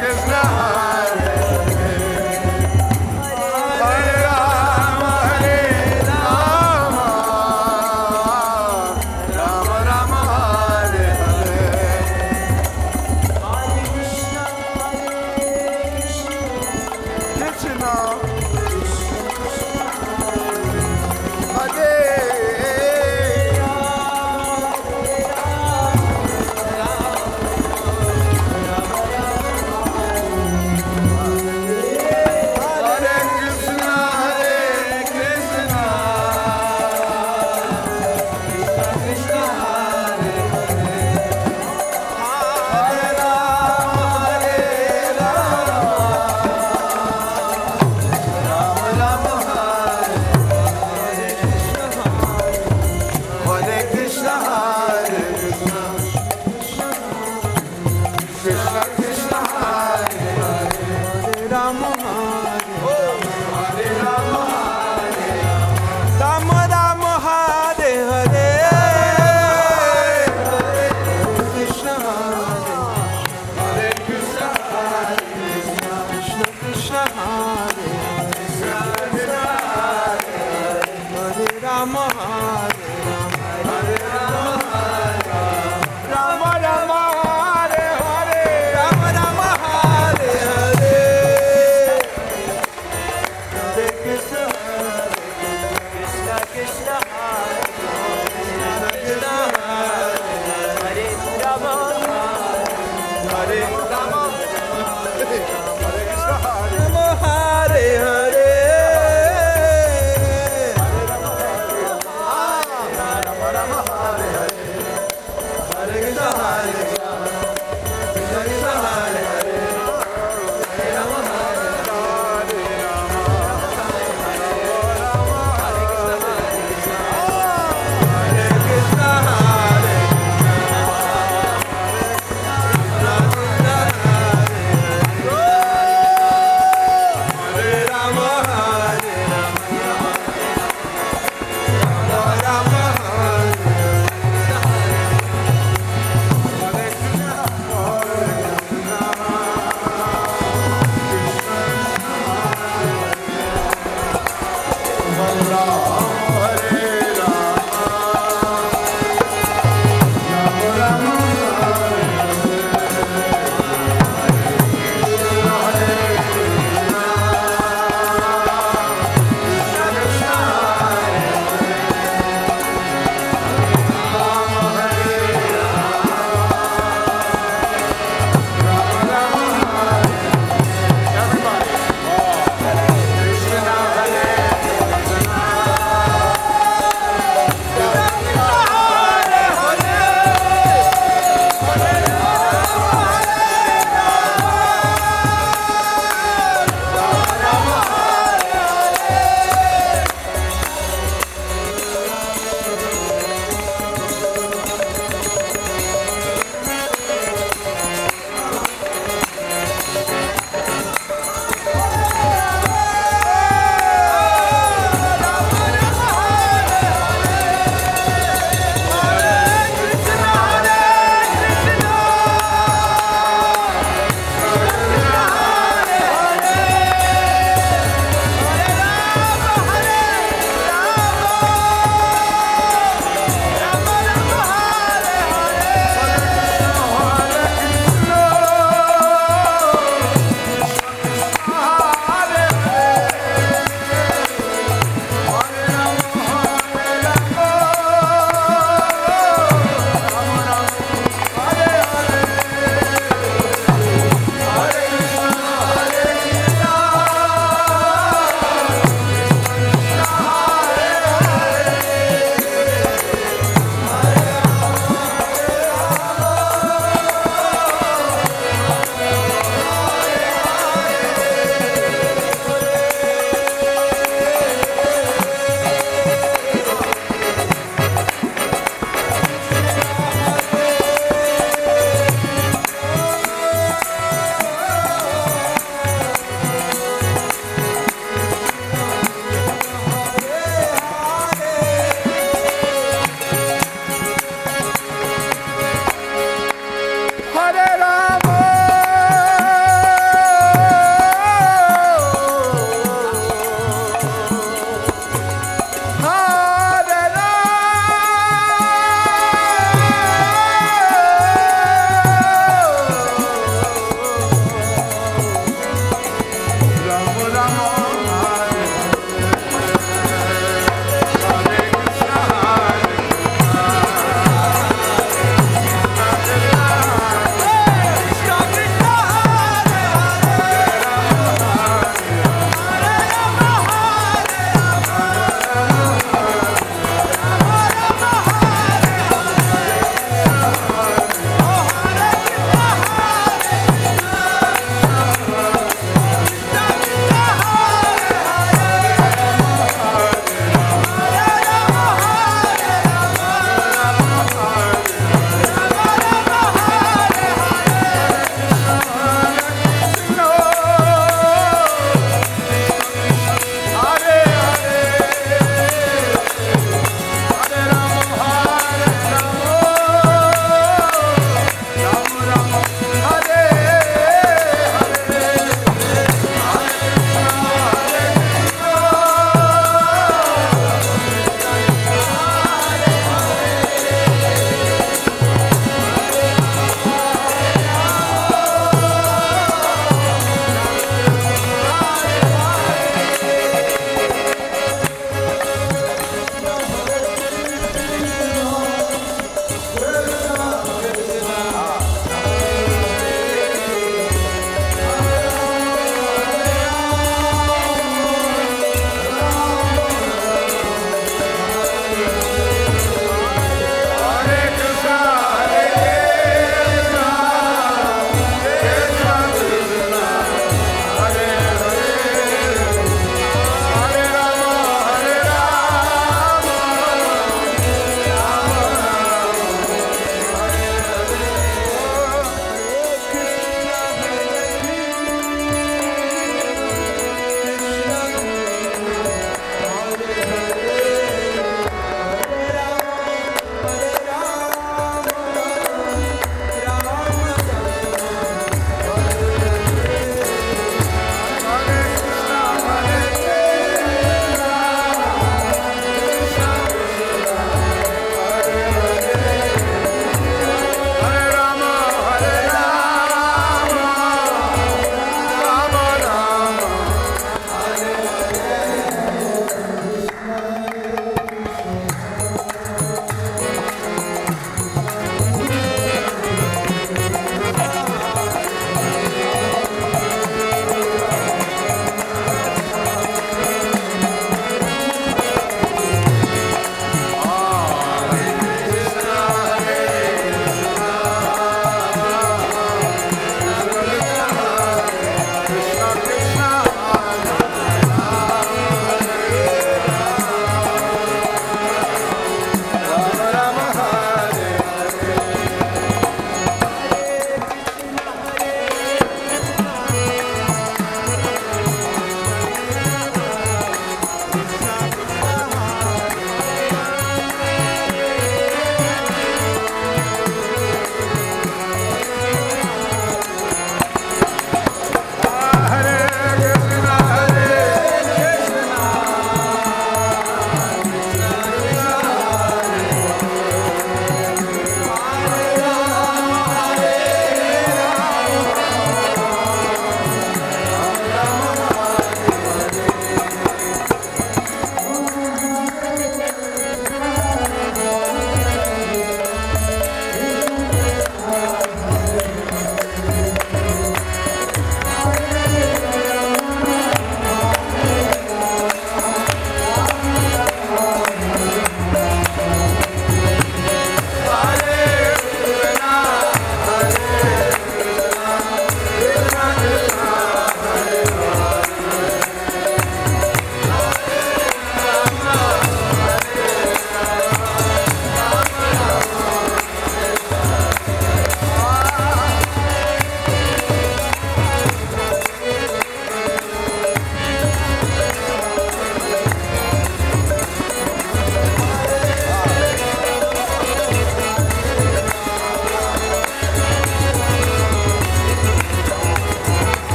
is now.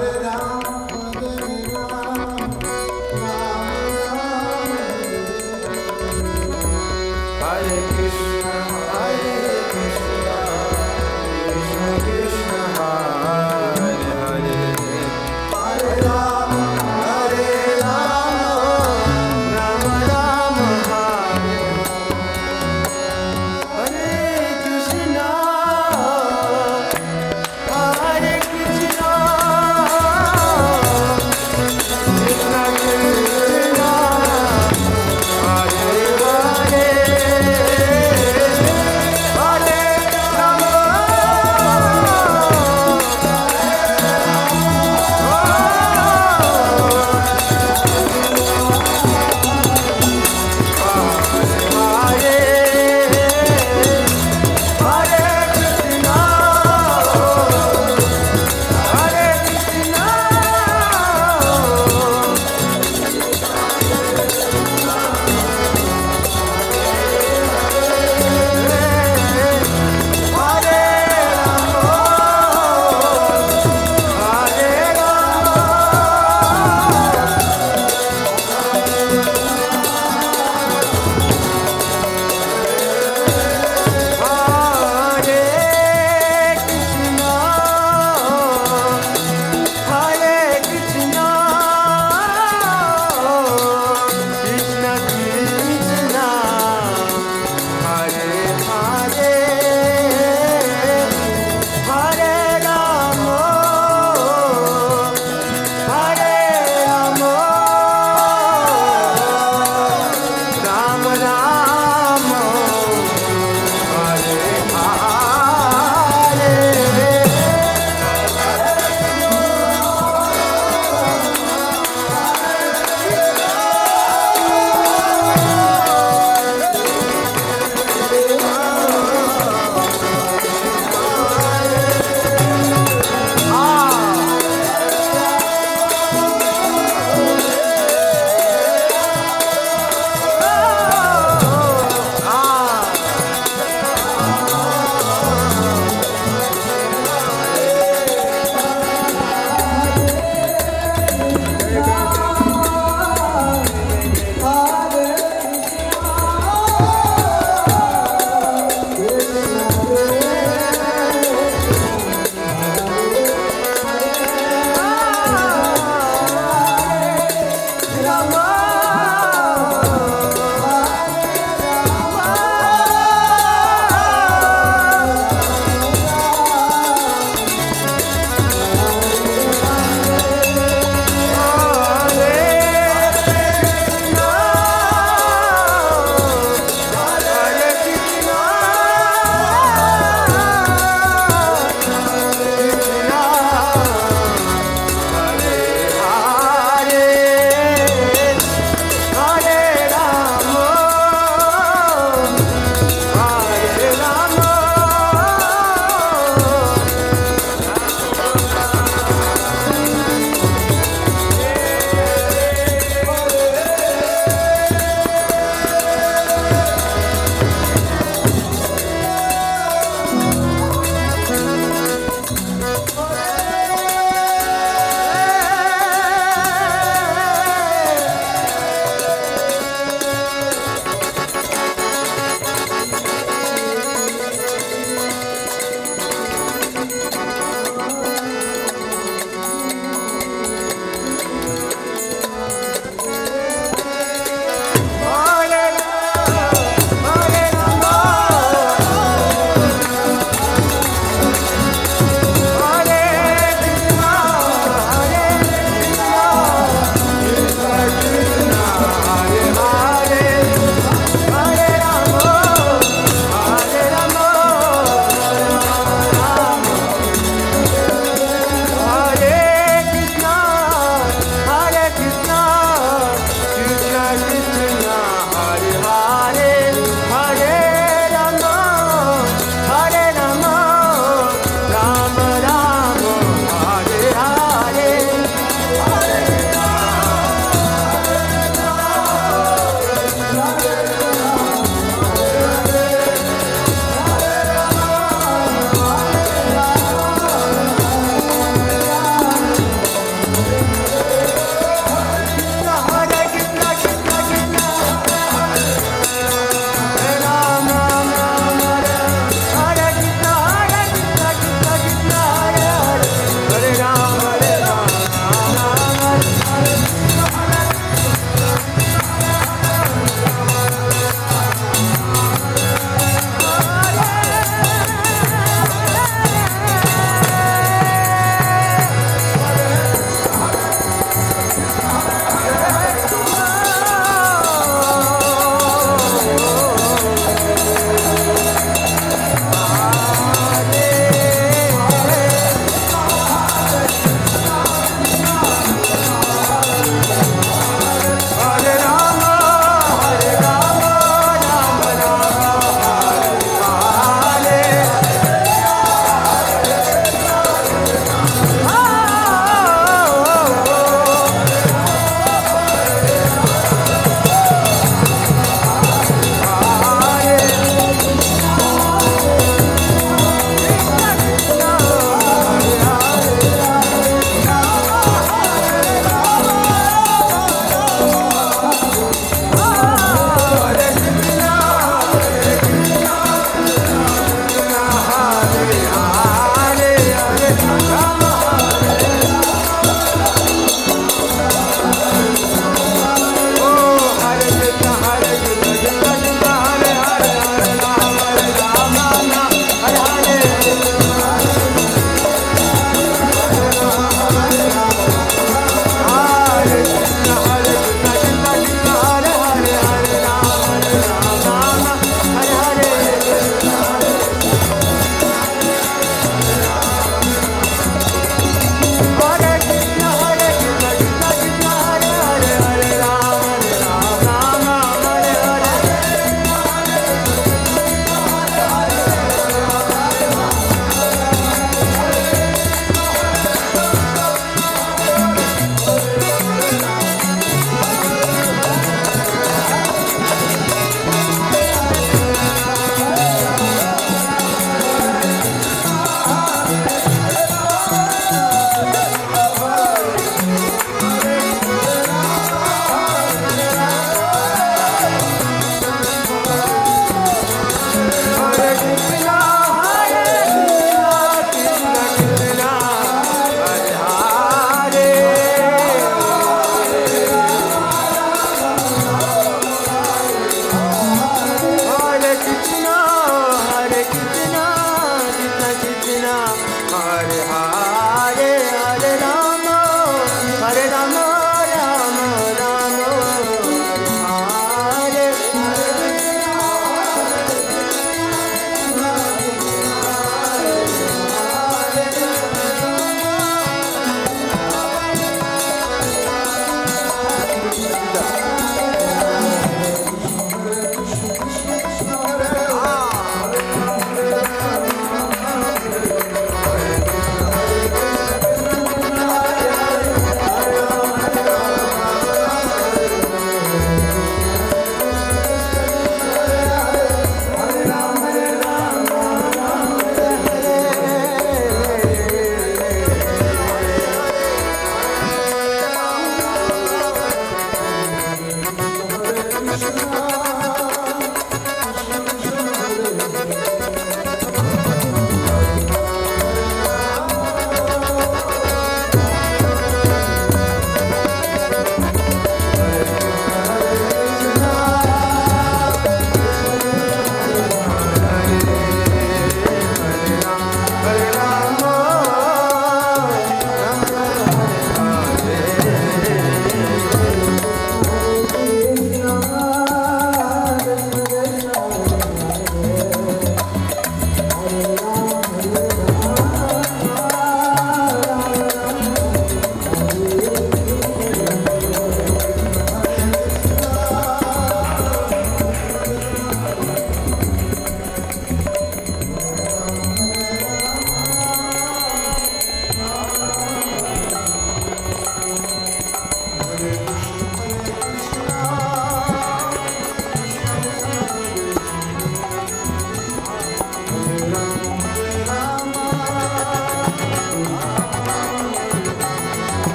it out.